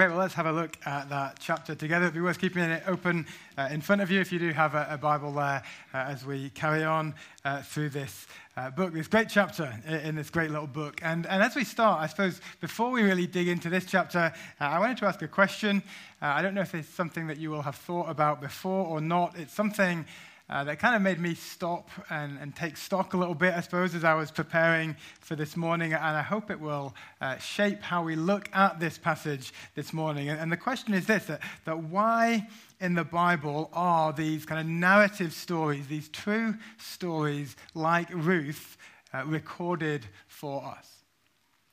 great. Well, let's have a look at that chapter together. It'd be worth keeping it open uh, in front of you if you do have a, a Bible there uh, as we carry on uh, through this uh, book, this great chapter in, in, this great little book. And, and as we start, I suppose, before we really dig into this chapter, uh, I wanted to ask a question. Uh, I don't know if it's something that you will have thought about before or not. It's something uh, that kind of made me stop and, and, take stock a little bit, I suppose, as I was preparing for this morning. And I hope it will uh, shape how we look at this passage this morning. And, and the question is this that, that why in the Bible are these kind of narrative stories, these true stories like Ruth, uh, recorded for us?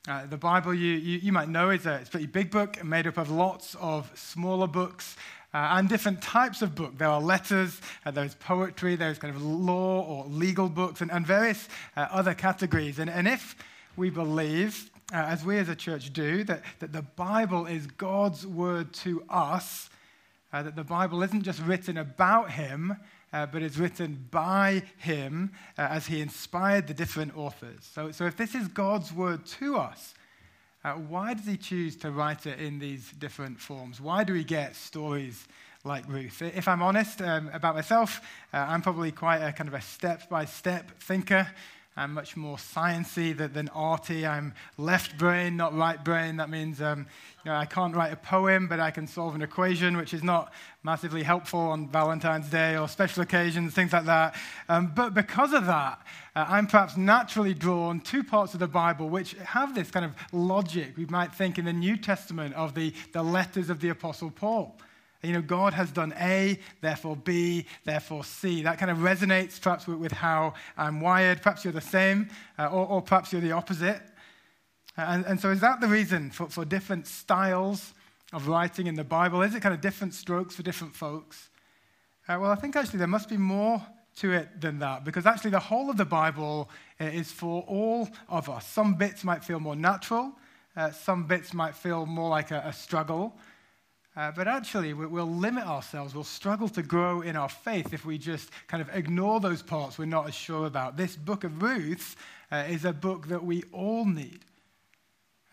Uh, the Bible, you, you, you, might know, is a, it's a pretty big book made up of lots of smaller books uh, and different types of book. There are letters, uh, there's poetry, there's kind of law or legal books, and, and various uh, other categories. And, and if we believe, uh, as we as a church do, that, that the Bible is God's word to us, uh, that the Bible isn't just written about Him, uh, but is written by Him as He inspired the different authors. So, so if this is God's word to us, uh, why does he choose to write it in these different forms? Why do we get stories like Ruth? If I'm honest um, about myself, uh, I'm probably quite a kind of a step by step thinker. I'm much more sciencey than, than arty. I'm left brain, not right brain. That means um, you know, I can't write a poem, but I can solve an equation, which is not massively helpful on Valentine's Day or special occasions, things like that. Um, but because of that, uh, I'm perhaps naturally drawn to parts of the Bible which have this kind of logic. We might think in the New Testament of the, the letters of the Apostle Paul. You know, God has done A, therefore B, therefore C. That kind of resonates perhaps with, how I'm wired. Perhaps you're the same, uh, or, or, perhaps you're the opposite. And, and, so, is that the reason for, for different styles of writing in the Bible? Is it kind of different strokes for different folks? Uh, well, I think actually there must be more to it than that because actually the whole of the Bible uh, is for all of us. Some bits might feel more natural, uh, some bits might feel more like a, a struggle. Uh, but actually, we'll limit ourselves. We'll struggle to grow in our faith if we just kind of ignore those parts we're not as sure about. This book of Ruth uh, is a book that we all need.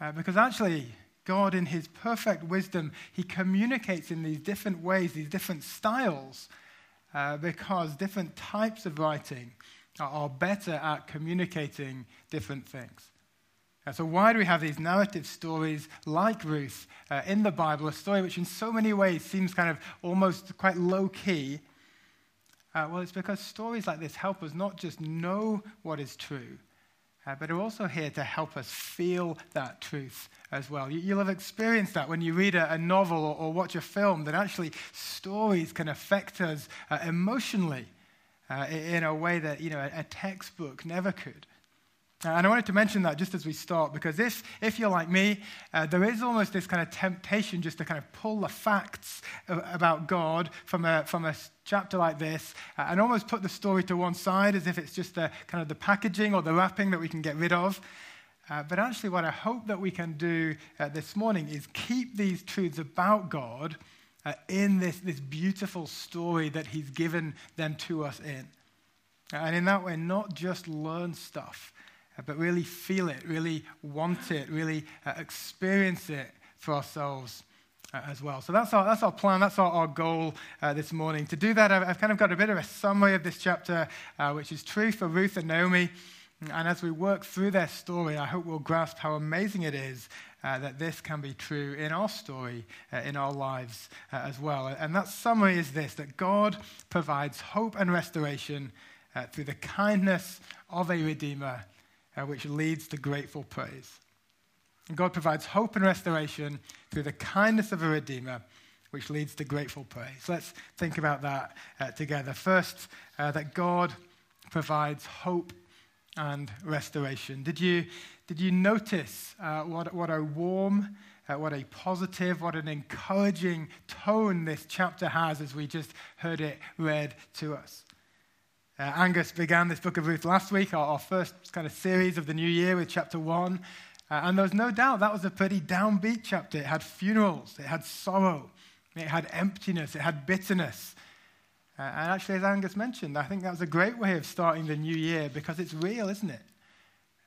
Uh, because actually, God, in his perfect wisdom, he communicates in these different ways, these different styles, uh, because different types of writing are better at communicating different things. Uh, so, why do we have these narrative stories like Ruth uh, in the Bible, a story which in so many ways seems kind of almost quite low key? Uh, well, it's because stories like this help us not just know what is true, uh, but are also here to help us feel that truth as well. You, will have experienced that when you read a, a novel or, or, watch a film, that actually stories can affect us uh, emotionally uh, in a way that you know, a, a textbook never could. And I wanted to mention that just as we start, because if, if you're like me, uh, there is almost this kind of temptation just to kind of pull the facts about God from a, from a chapter like this uh, and almost put the story to one side as if it's just the kind of the packaging or the wrapping that we can get rid of. Uh, but actually, what I hope that we can do uh, this morning is keep these truths about God uh, in this, this beautiful story that He's given them to us in. And in that way, not just learn stuff, but really feel it, really want it, really uh, experience it for ourselves uh, as well. So that's our, that's our plan, that's our, our goal uh, this morning. To do that, I've, I've, kind of got a bit of a summary of this chapter, uh, which is true for Ruth and Naomi. And as we work through their story, I hope we'll grasp how amazing it is uh, that this can be true in our story, uh, in our lives uh, as well. And that summary is this that God provides hope and restoration through the kindness of a Redeemer uh, which leads to grateful praise. And God provides hope and restoration through the kindness of a Redeemer, which leads to grateful praise. Let's think about that uh, together. First, uh, that God provides hope and restoration. Did you, did you notice uh, what, what a warm, uh, what a positive, what an encouraging tone this chapter has as we just heard it read to us? Uh, Angus began this book of Ruth last week, our, our, first kind of series of the new year with chapter one. Uh, and there was no doubt that was a pretty downbeat chapter. It had funerals, it had sorrow, it had emptiness, it had bitterness. Uh, and actually, as Angus mentioned, I think that was a great way of starting the new year because it's real, isn't it?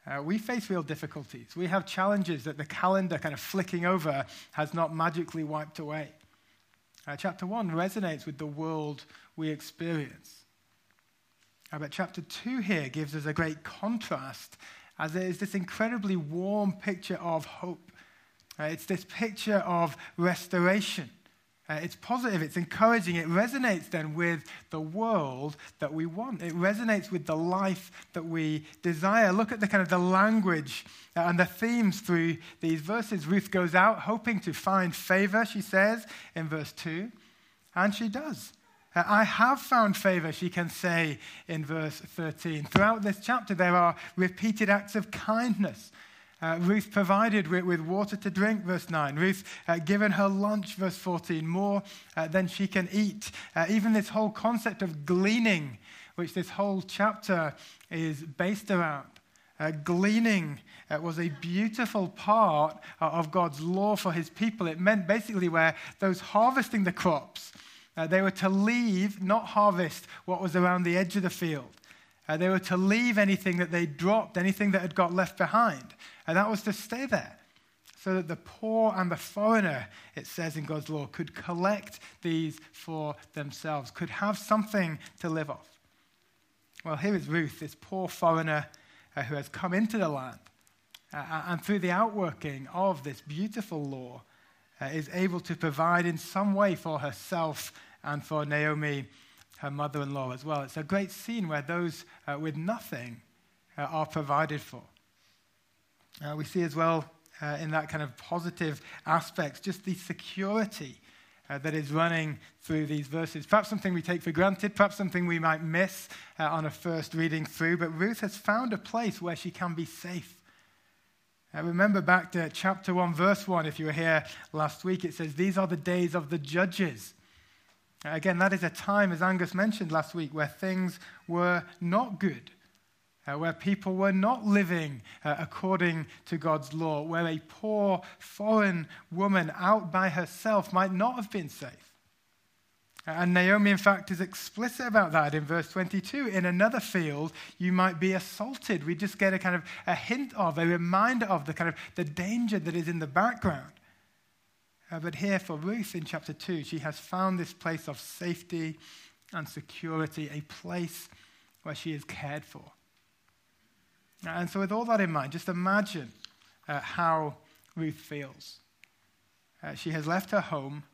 Uh, we face real difficulties. We have challenges that the calendar kind of flicking over has not magically wiped away. Uh, chapter 1 resonates with the world we experience. Uh, but chapter 2 here gives us a great contrast as it is this incredibly warm picture of hope. Uh, it's this picture of restoration. Uh, it's positive, it's encouraging, it resonates then with the world that we want. It resonates with the life that we desire. Look at the kind of the language uh, and the themes through these verses. Ruth goes out hoping to find favor, she says in verse 2, and she does. I have found favor, she can say in verse 13. Throughout this chapter, there are repeated acts of kindness uh, Ruth provided with, with, water to drink, verse 9. Ruth uh, given her lunch, verse 14, more uh, than she can eat. Uh, even this whole concept of gleaning, which this whole chapter is based around. Uh, gleaning uh, was a beautiful part of God's law for his people. It meant basically where those harvesting the crops, they were to leave, not harvest what was around the edge of the field. they were to leave anything that they dropped, anything that had got left behind and that was to stay there so that the poor and the foreigner, it says in God's law, could collect these for themselves, could have something to live off. Well, here is Ruth, this poor foreigner uh, who has come into the land, uh, uh and through the outworking of this beautiful law, uh, is able to provide in some way for herself and for Naomi, her mother in law, as well. It's a great scene where those uh, with nothing uh, are provided for. Uh, we see as well uh, in that kind of positive aspects just the security uh, that is running through these verses. Perhaps something we take for granted, perhaps something we might miss uh, on a first reading through, but Ruth has found a place where she can be safe. Uh, remember back to chapter 1, verse 1, if you were here last week, it says, These are the days of the judges. Uh, again, that is a time, as Angus mentioned last week, where things were not good uh, where people were not living uh, according to God's law, where a poor foreign woman out by herself might not have been safe. And Naomi, in fact, is explicit about that in verse 22. In another field, you might be assaulted. We just get a kind of a hint of, a reminder of the kind of the danger that is in the background. Uh, but here for Ruth in chapter 2, she has found this place of safety and security, a place where she is cared for. And so, with all that in mind, just imagine uh, how Ruth feels. Uh, she has left her home.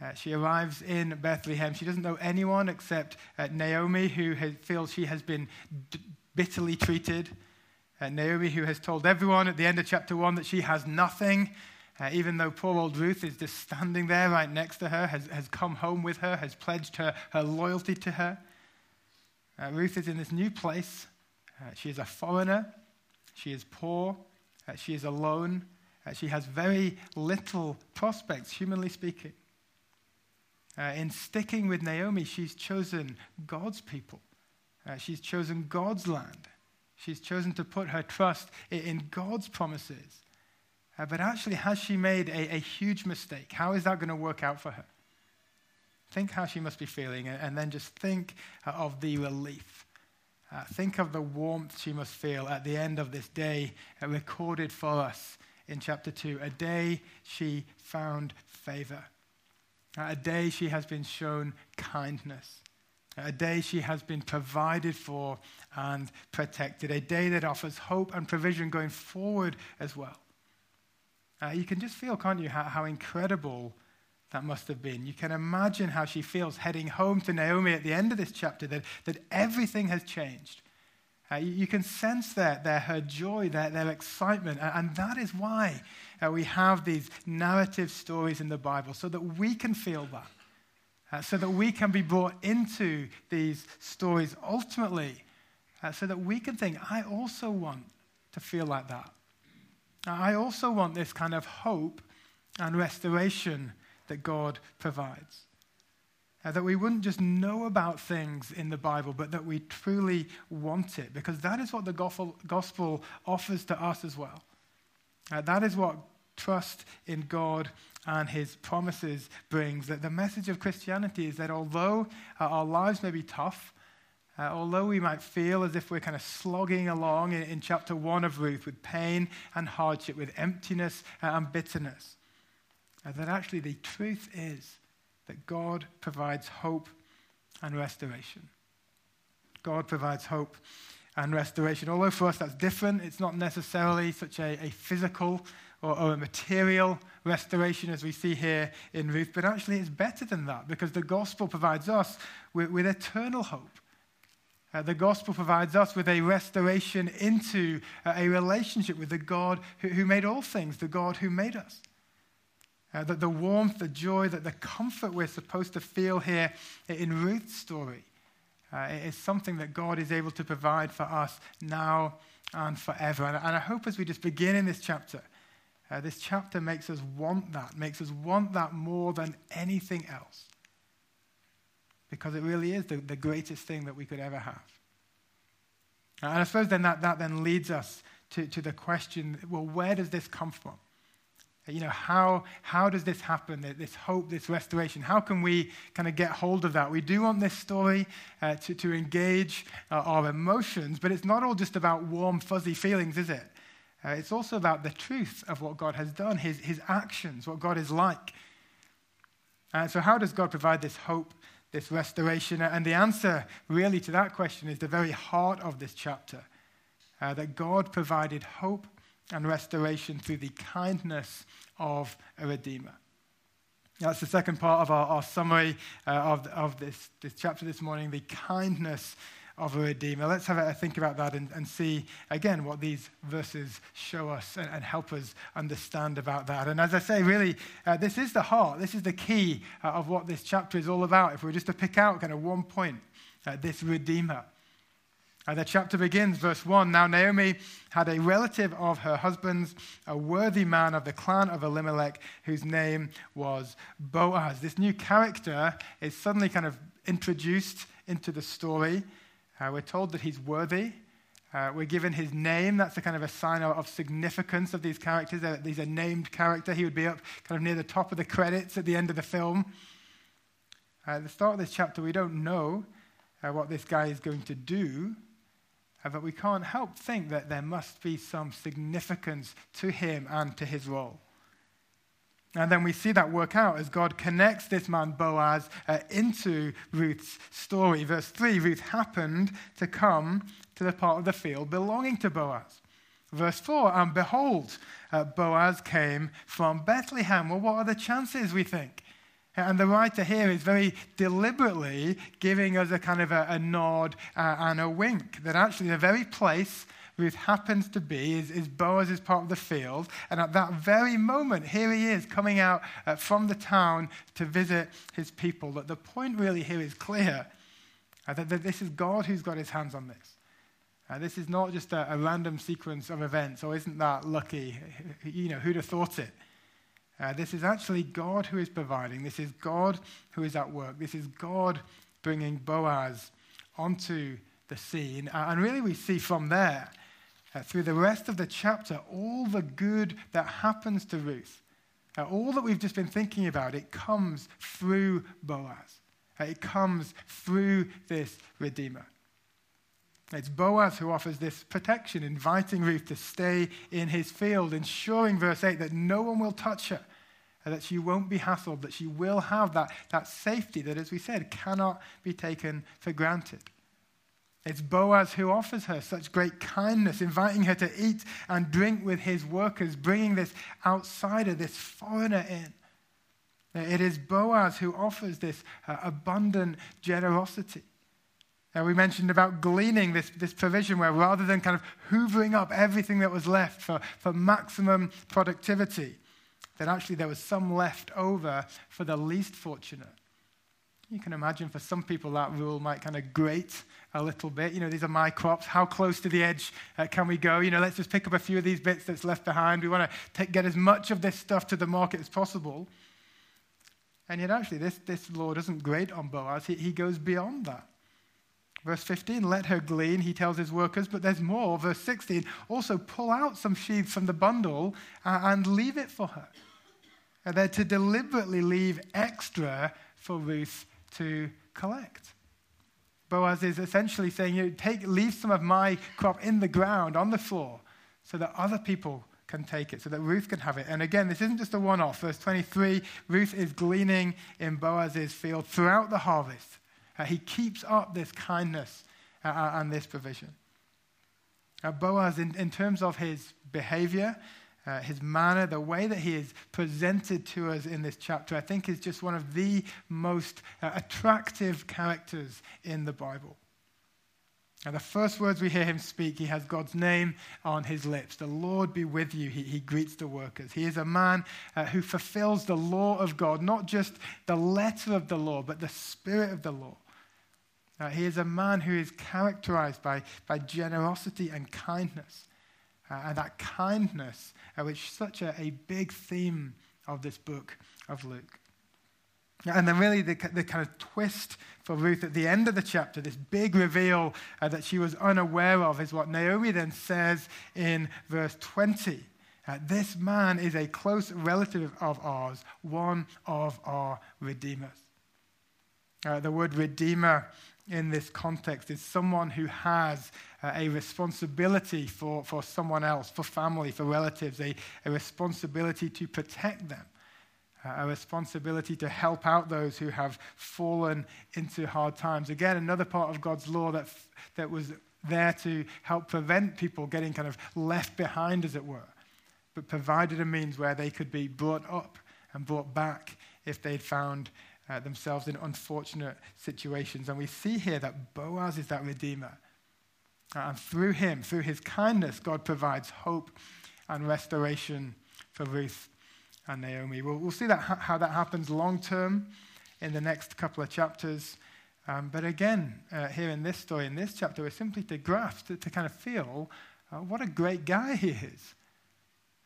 Uh, she arrives in Bethlehem. She doesn't know anyone except uh, Naomi, who has, feels she has been d- bitterly treated. Uh, Naomi, who has told everyone at the end of chapter 1 that she has nothing, uh, even though poor old Ruth is just standing there right next to her, has, has come home with her, has pledged her, her loyalty to her. Ruth is in this new place uh, she is a foreigner. She is poor. Uh, she is alone. Uh, she has very little prospects, humanly speaking. Uh, in sticking with Naomi, she's chosen God's people. Uh, she's chosen God's land. She's chosen to put her trust in, in God's promises. Uh, but actually, has she made a, a huge mistake? How is that going to work out for her? Think how she must be feeling, and, then just think of the relief uh, think of the warmth she must feel at the end of this day uh, recorded for us in chapter 2. A day she found favor. Uh, a day she has been shown kindness. A day she has been provided for and protected. A day that offers hope and provision going forward as well. Uh, you can just feel, can't you, how, how incredible that must have been. You can imagine how she feels heading home to Naomi at the end of this chapter, that, that everything has changed. Uh, you, you, can sense that, that her joy, their, their excitement. And, and that is why uh, we have these narrative stories in the Bible, so that we can feel that. Uh, so that we can be brought into these stories ultimately, uh, so that we can think, I also want to feel like that. I also want this kind of hope and restoration that God provides. Uh, that we wouldn't just know about things in the Bible, but that we truly want it, because that is what the gospel, offers to us as well. Uh, that is what trust in God and his promises brings. That the message of Christianity is that although uh, our lives may be tough, uh, uh, although we might feel as if we're kind of slogging along in, in chapter 1 of Ruth with pain and hardship, with emptiness and bitterness, uh, that actually the truth is that God provides hope and restoration. God provides hope and restoration. Although for us that's different, it's not necessarily such a, a physical or, or, a material restoration as we see here in Ruth, but actually it's better than that because the gospel provides us with, with eternal hope. Uh, the gospel provides us with a restoration into uh, a relationship with the God who, who, made all things, the God who made us. Uh, that the warmth, the joy, that the comfort we're supposed to feel here in Ruth's story uh, is something that God is able to provide for us now and forever. And, and I hope as we just begin in this chapter, uh, this chapter makes us want that, makes us want that more than anything else because it really is the, the greatest thing that we could ever have. And I suppose then that, that then leads us to, to the question well, where does this come from? You know, how, how does this happen, this hope, this restoration? How can we kind of get hold of that? We do want this story uh, to, to engage uh, our emotions, but it's not all just about warm, fuzzy feelings, is it? Uh, it's also about the truth of what God has done, his, his actions, what God is like. Uh, so, how does God provide this hope this restoration? And the answer, really, to that question is the very heart of this chapter uh, that God provided hope and restoration through the kindness of a Redeemer. That's the second part of our, our summary uh, of, of this, this chapter this morning the kindness of a Redeemer. Let's have a think about that and, and see again what these verses show us and, and, help us understand about that. And as I say, really, uh, this is the heart, this is the key uh, of what this chapter is all about. If we were just to pick out kind of one point, uh, this Redeemer. Uh, the chapter begins, verse 1. Now, Naomi had a relative of her husband's, a worthy man of the clan of Elimelech, whose name was Boaz. This new character is suddenly kind of introduced into the story. Uh, we're told that he's worthy. Uh, we're given his name. That's a kind of a sign of, of significance of these characters. That he's a named character. He would be up kind of near the top of the credits at the end of the film. Uh, at the start of this chapter, we don't know uh, what this guy is going to do, uh, but we can't help think that there must be some significance to him and to his role. And then we see that work out as God connects this man Boaz uh, into Ruth's story. Verse 3 Ruth happened to come to the part of the field belonging to Boaz. Verse 4 And behold, uh, Boaz came from Bethlehem. Well, what are the chances, we think? And the writer here is very deliberately giving us a kind of a, a nod uh, and a wink that actually the very place Ruth happens to be is, is Boaz is part of the field. And at that very moment, here he is coming out uh, from the town to visit his people. That the point really here is clear uh, that, that, this is God who's got his hands on this. Uh, this is not just a, a, random sequence of events, or isn't that lucky? You know, who'd have thought it? Uh, this is actually God who is providing. This is God who is at work. This is God bringing Boaz onto the scene. Uh, and really, we see from there uh, through the rest of the chapter all the good that happens to Ruth. Uh, all that we've just been thinking about, it comes through Boaz. Uh, it comes through this Redeemer. It's Boaz who offers this protection, inviting Ruth to stay in his field, ensuring, verse 8, that no one will touch her, uh, that she won't be hassled, that she will have that, that safety that, as we said, cannot be taken for granted. It's Boaz who offers her such great kindness, inviting her to eat and drink with his workers, bringing this outsider, this foreigner in. It is Boaz who offers this uh, abundant generosity. Uh, we mentioned about gleaning, this, this provision where rather than kind of hoovering up everything that was left for, for maximum productivity, that actually there was some left over for the least fortunate. You can imagine for some people that rule might kind of grate a little bit. You know, these are my crops. How close to the edge uh, can we go? You know, let's just pick up a few of these bits that's left behind. We want to get as much of this stuff to the market as possible. And yet, actually, this, this law doesn't grate on Boaz. He, he goes beyond that. Verse 15, let her glean, he tells his workers, but there's more. Verse 16, also pull out some sheaves from the bundle uh, and leave it for her. And they're to deliberately leave extra for Ruth to collect. Boaz is essentially saying, you know, take, leave some of my crop in the ground, on the floor, so that other people can take it, so that Ruth can have it. And again, this isn't just a one off. Verse 23 Ruth is gleaning in Boaz's field throughout the harvest. Uh, he keeps up this kindness uh, uh and this provision. Uh, Boaz, in, in terms of his behavior, uh, his manner, the way that he is presented to us in this chapter, I think is just one of the most uh, attractive characters in the Bible. And the first words we hear him speak, he has God's name on his lips. The Lord be with you, he, he greets the workers. He is a man uh, who fulfills the law of God, not just the letter of the law, but the spirit of the law. Uh, he is a man who is characterized by, by generosity and kindness. Uh, and that kindness, uh, which is such a, a big theme of this book of Luke. And then, really, the, the kind of twist for Ruth at the end of the chapter, this big reveal uh, that she was unaware of, is what Naomi then says in verse 20. Uh, this man is a close relative of ours, one of our redeemers. Uh, the word redeemer in this context is someone who has uh, a responsibility for, for someone else, for family, for relatives, a, a responsibility to protect them, uh, a responsibility to help out those who have fallen into hard times. Again, another part of God's law that, that was there to help prevent people getting kind of left behind, as it were, but provided a means where they could be brought up and brought back if they'd found uh, themselves in unfortunate situations. And we see here that Boaz is that redeemer. Uh, and through him, through his kindness, God provides hope and restoration for Ruth and Naomi. We'll, we'll see that, how that happens long term in the next couple of chapters. Um, but again, uh, here in this story, in this chapter, we're simply to grasp, to, to kind of feel uh, what a great guy he is.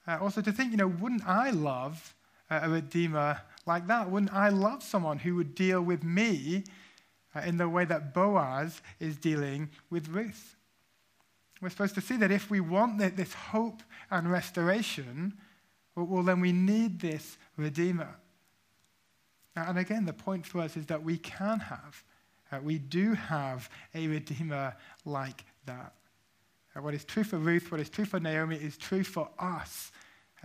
Uh, also to think, you know, wouldn't I love a redeemer like that? Wouldn't I love someone who would deal with me uh, in the way that Boaz is dealing with Ruth? We're supposed to see that if we want this hope and restoration, well, then we need this Redeemer. And again, the point for us is that we can have, uh, we do have a Redeemer like that. Uh, what is true for Ruth, what is true for Naomi, is true for us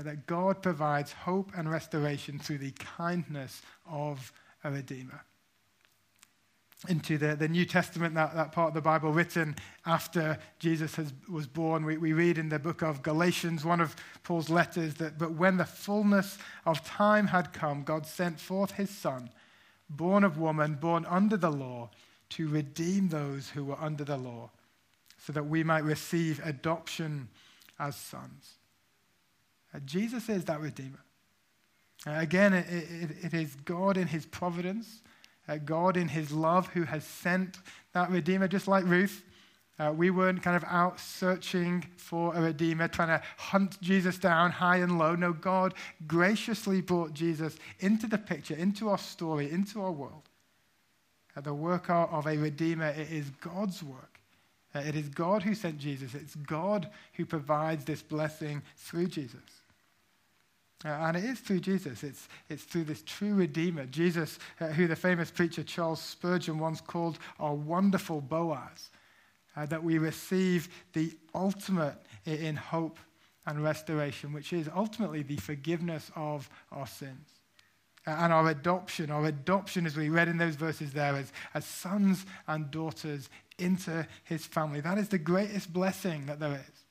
that God provides hope and restoration through the kindness of a Redeemer. Into the, the New Testament, that, that part of the Bible written after Jesus has, was born, we, we read in the book of Galatians, one of Paul's letters, that but when the fullness of time had come, God sent forth his Son, born of woman, born under the law, to redeem those who were under the law, so that we might receive adoption as sons. Jesus is that Redeemer. Again, it, it, it is God in His providence, uh, God in His love who has sent that Redeemer, just like Ruth. Uh, we weren't kind of out searching for a Redeemer, trying to hunt Jesus down high and low. No, God graciously brought Jesus into the picture, into our story, into our world. Uh, the work of a Redeemer it is God's work. Uh, it is God who sent Jesus. It's God who provides this blessing through Jesus. Uh, and it is through Jesus. It's, it's through this true Redeemer, Jesus, uh, who the famous preacher Charles Spurgeon once called our wonderful Boaz, uh, that we receive the ultimate in hope and restoration, which is ultimately the forgiveness of our sins. Uh, and our adoption, our adoption, as we read in those verses there, as, as sons and daughters into his family. That is the greatest blessing that there is.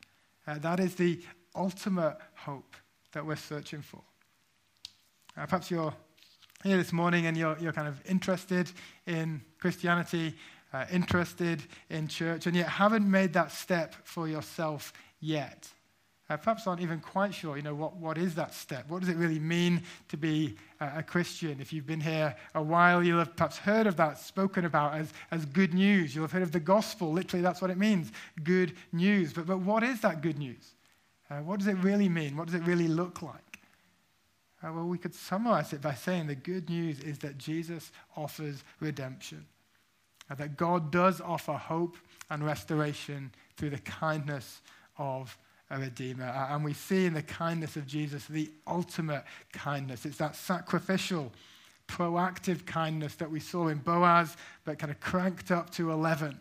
Uh, that is the ultimate hope that we're searching for. Uh, perhaps you're here this morning and you're, you're kind of interested in Christianity, uh, interested in church, and yet haven't made that step for yourself yet. Uh, perhaps aren't even quite sure, you know, what, what is that step? What does it really mean to be a, a Christian? If you've been here a while, you'll have perhaps heard of that spoken about as, as good news. You'll have heard of the gospel. Literally, that's what it means good news. But, but what is that good news? Uh, what does it really mean? What does it really look like? Uh, well, we could summarize it by saying the good news is that Jesus offers redemption, uh, that God does offer hope and restoration through the kindness of a Redeemer. Uh, and we see in the kindness of Jesus the ultimate kindness. It's that sacrificial, proactive kindness that we saw in Boaz, but kind of cranked up to 11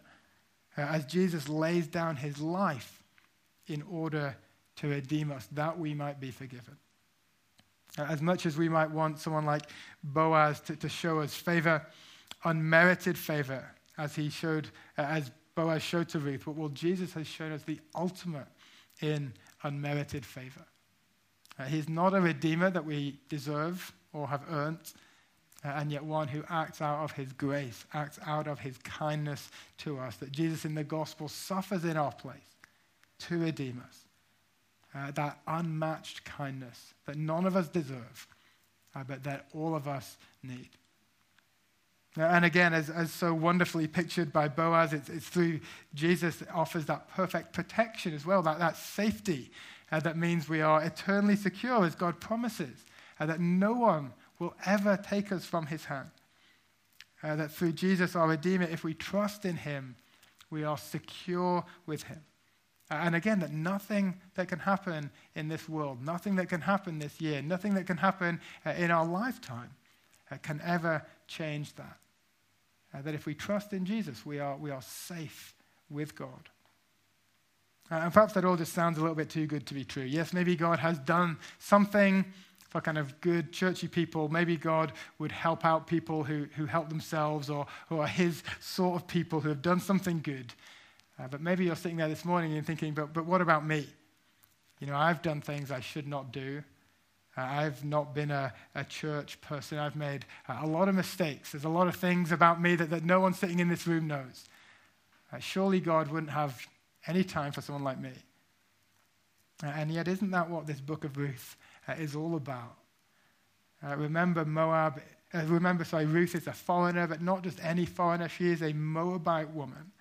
uh, as Jesus lays down his life in order to redeem us, that we might be forgiven. As much as we might want someone like Boaz to, to show us favor, unmerited favor, as he showed, as Boaz showed to Ruth, but well, Jesus has shown us the ultimate in unmerited favor. Uh, he's not a redeemer that we deserve or have earned, uh, and yet one who acts out of his grace, acts out of his kindness to us. That Jesus in the gospel suffers in our place to redeem us. Uh, that unmatched kindness that none of us deserve, uh, but that all of us need. And again, as, as so wonderfully pictured by Boaz, it's, it's through Jesus that offers that perfect protection as well, that, that safety uh, that means we are eternally secure as God promises, uh, that no one will ever take us from his hand. Uh, that through Jesus, our Redeemer, if we trust in him, we are secure with him. And again, that nothing that can happen in this world, nothing that can happen this year, nothing that can happen uh, in our lifetime uh, can ever change that. Uh, that if we trust in Jesus, we are, we are safe with God. Uh, and perhaps that all just sounds a little bit too good to be true. Yes, maybe God has done something for kind of good churchy people. Maybe God would help out people who, who help themselves or who are his sort of people who have done something good. Uh, but maybe you're sitting there this morning and thinking, but, but what about me? You know, I've done things I should not do. Uh, I've not been a, a, church person. I've made uh, a lot of mistakes. There's a lot of things about me that, that no one sitting in this room knows. Uh, surely God wouldn't have any time for someone like me. Uh, and yet, isn't that what this book of Ruth uh, is all about? Remember, Moab, remember, sorry, Ruth is a foreigner, but not just any foreigner. She is a Moabite woman.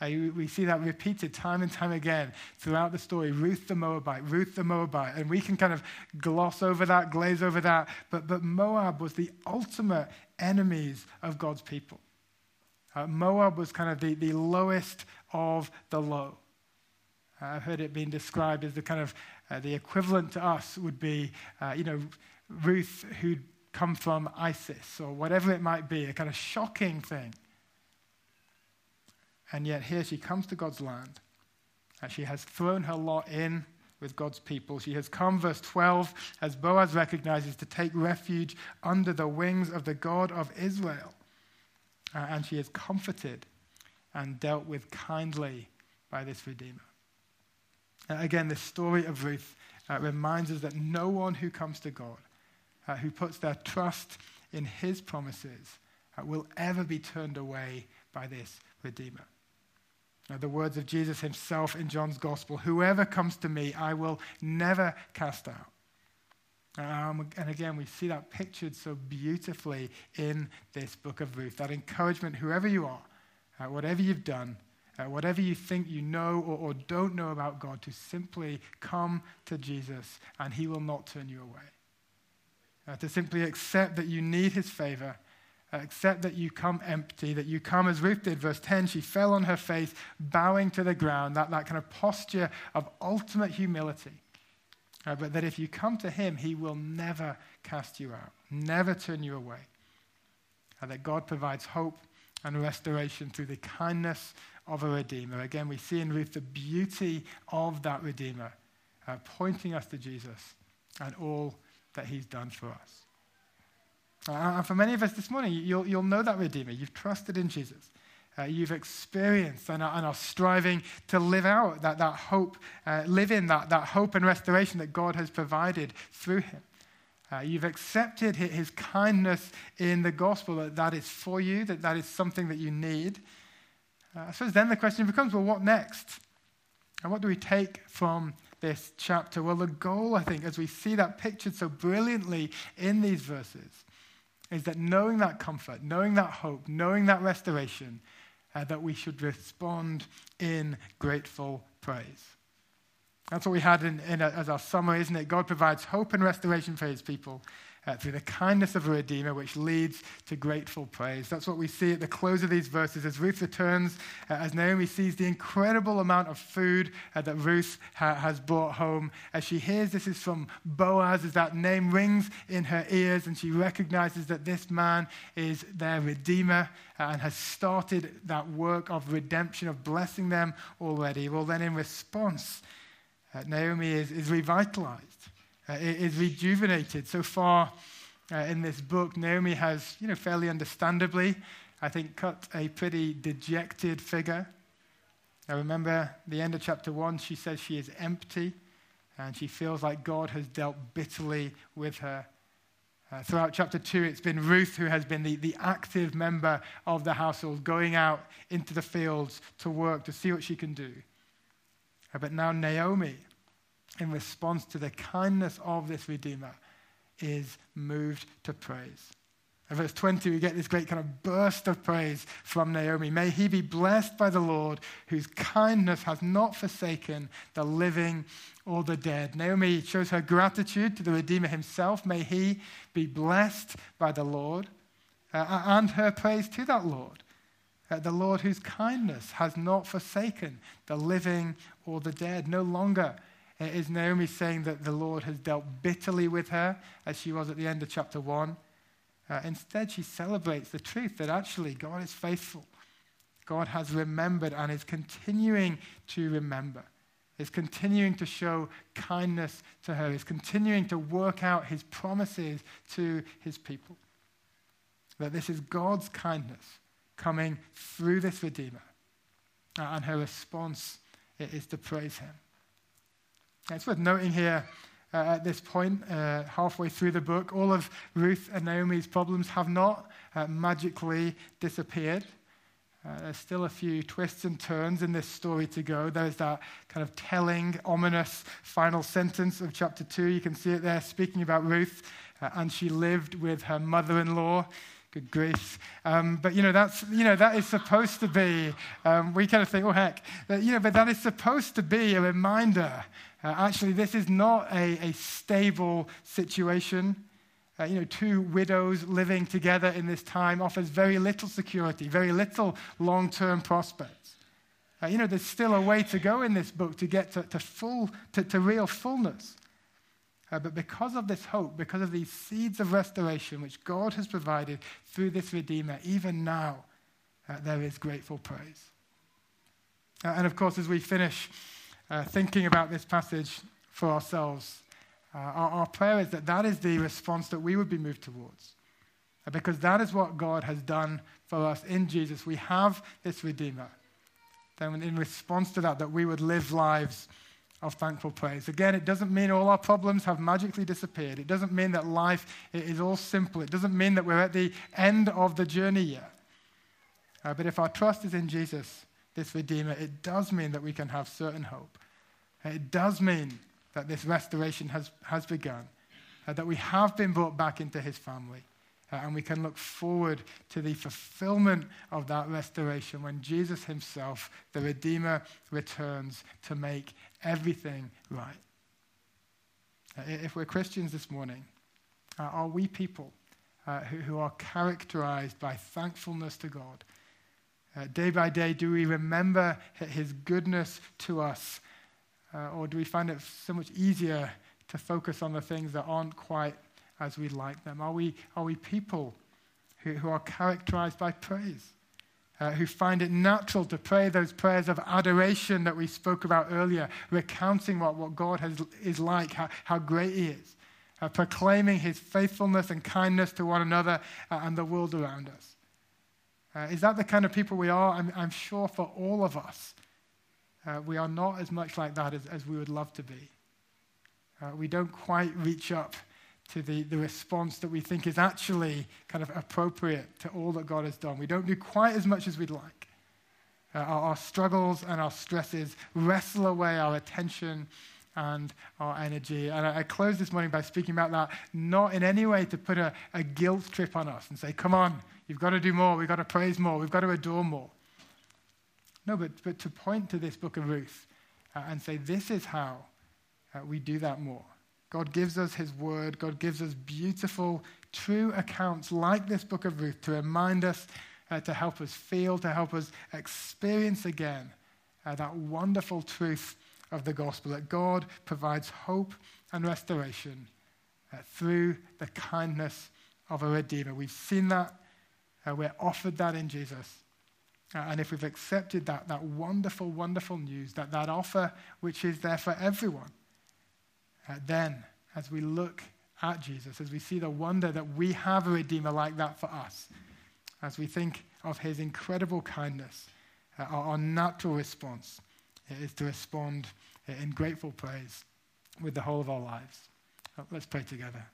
Uh, we see that repeated time and time again throughout the story. Ruth the Moabite, Ruth the Moabite. And we can kind of gloss over that, glaze over that. But, but Moab was the ultimate enemies of God's people. Uh, Moab was kind of the, the lowest of the low. I've heard it being described as the kind of uh, the equivalent to us would be, uh, you know, Ruth who'd come from ISIS or whatever it might be, a kind of shocking thing. And yet here she comes to God's land and she has thrown her lot in with God's people. She has come, verse 12, as Boaz recognizes, to take refuge under the wings of the God of Israel. Uh, and she is comforted and dealt with kindly by this Redeemer. Uh, again, the story of Ruth uh, reminds us that no one who comes to God, uh, who puts their trust in his promises, uh, will ever be turned away by this Redeemer. Now, the words of Jesus himself in John's Gospel Whoever comes to me, I will never cast out. Um, and again, we see that pictured so beautifully in this book of Ruth. That encouragement, whoever you are, uh, whatever you've done, uh, whatever you think you know or, or don't know about God, to simply come to Jesus and he will not turn you away. Uh, to simply accept that you need his favor, uh, accept that you come empty, that you come as Ruth did, verse 10, she fell on her face, bowing to the ground, that, that kind of posture of ultimate humility. Uh, but that if you come to him, he will never cast you out, never turn you away. And that God provides hope and restoration through the kindness of a Redeemer. Again, we see in Ruth the beauty of that Redeemer, uh, pointing us to Jesus and all that he's done for us. Uh, and for many of us this morning, you'll, you'll know that Redeemer. You've trusted in Jesus. Uh, you've experienced and are, and are, striving to live out that, that hope, uh, live in that, that hope and restoration that God has provided through him. Uh, you've accepted his kindness in the gospel, that that is for you, that that is something that you need. Uh, I suppose then the question becomes well, what next? And what do we take from this chapter? Well, the goal, I think, as we see that pictured so brilliantly in these verses, is that knowing that comfort, knowing that hope, knowing that restoration, uh, that we should respond in grateful praise. That's what we had in, in a, as our summer, isn't it? God provides hope and restoration for his people uh, through the kindness of a Redeemer, which leads to grateful praise. That's what we see at the close of these verses as Ruth returns, uh, as Naomi sees the incredible amount of food uh, that Ruth ha- has brought home. As she hears this is from Boaz, as that name rings in her ears, and she recognizes that this man is their Redeemer uh, and has started that work of redemption, of blessing them already. Well, then in response, uh, Naomi is, is revitalized is rejuvenated. So far uh, in this book, Naomi has, you know, fairly understandably, I think, cut a pretty dejected figure. I remember the end of chapter one, she says she is empty and she feels like God has dealt bitterly with her. Uh, throughout chapter 2, it's been Ruth who has been the, the active member of the household, going out into the fields to work, to see what she can do. Uh, but now Naomi in response to the kindness of this Redeemer, is moved to praise. In verse 20, we get this great kind of burst of praise from Naomi. May he be blessed by the Lord, whose kindness has not forsaken the living or the dead. Naomi shows her gratitude to the Redeemer himself. May he be blessed by the Lord, uh, and her praise to that Lord. Uh, the Lord whose kindness has not forsaken the living or the dead. No longer is Naomi saying that the Lord has dealt bitterly with her, as she was at the end of chapter 1. Uh, instead, she celebrates the truth that actually God is faithful. God has remembered and is continuing to remember, is continuing to show kindness to her, is continuing to work out his promises to his people. That this is God's kindness coming through this Redeemer. Uh, and her response is to praise him. It's worth noting here uh, at this point, uh, halfway through the book, all of Ruth and Naomi's problems have not uh, magically disappeared. Uh, there's still a few twists and turns in this story to go. There's that kind of telling, ominous final sentence of chapter 2. You can see it there speaking about Ruth. Uh, and she lived with her mother in law. Good grief. Um, but, you know, that's, you know, that is supposed to be, um, we kind of think, oh, heck. You know, but that is supposed to be a reminder uh, actually, this is not a, a stable situation. Uh, you know, two widows living together in this time offers very little security, very little long term prospects. Uh, you know, there's still a way to go in this book to get to, to full, to, to real fullness. Uh, but because of this hope, because of these seeds of restoration which God has provided through this Redeemer, even now, uh, there is grateful praise. Uh, and of course, as we finish uh, thinking about this passage for ourselves, uh, our, our, prayer is that that is the response that we would be moved towards. Uh, because that is what God has done for us in Jesus. We have this Redeemer. Then, in response to that, that we would live lives of thankful praise. Again, it doesn't mean all our problems have magically disappeared. It doesn't mean that life is all simple. It doesn't mean that we're at the end of the journey yet. Uh, but if our trust is in Jesus, this Redeemer, it does mean that we can have certain hope. It does mean that this restoration has, has begun, uh, that we have been brought back into his family, uh, and we can look forward to the fulfillment of that restoration when Jesus himself, the Redeemer, returns to make everything right. Uh, if we're Christians this morning, uh, are we people uh, who, who are characterized by thankfulness to God? Uh, day by day, do we remember his goodness to us? Uh, or do we find it so much easier to focus on the things that aren't quite as we'd like them? Are we, are we people who, who are characterized by praise? Uh, who find it natural to pray those prayers of adoration that we spoke about earlier, recounting what, what God has, is like, how, how great He is, uh, proclaiming His faithfulness and kindness to one another uh, and the world around us. Uh, is that the kind of people we are? I'm, I'm sure for all of us, uh, we are not as much like that as, as we would love to be. Uh, we don't quite reach up to the, the response that we think is actually kind of appropriate to all that God has done. We don't do quite as much as we'd like. Uh, our, our, struggles and our stresses wrestle away our attention and our energy. And I, I close this morning by speaking about that, not in any way to put a, a guilt trip on us and say, come on, You've got to do more. We've got to praise more. We've got to adore more. No, but, but to point to this book of Ruth uh, and say, this is how uh, we do that more. God gives us His word. God gives us beautiful, true accounts like this book of Ruth to remind us, uh, to help us feel, to help us experience again uh, that wonderful truth of the gospel that God provides hope and restoration uh, through the kindness of a Redeemer. We've seen that. Uh, we're offered that in Jesus. Uh, and if we've accepted that, that wonderful, wonderful news, that, that offer which is there for everyone, uh, then as we look at Jesus, as we see the wonder that we have a Redeemer like that for us, as we think of his incredible kindness, uh, our, our natural response is to respond in grateful praise with the whole of our lives. Uh, let's pray together.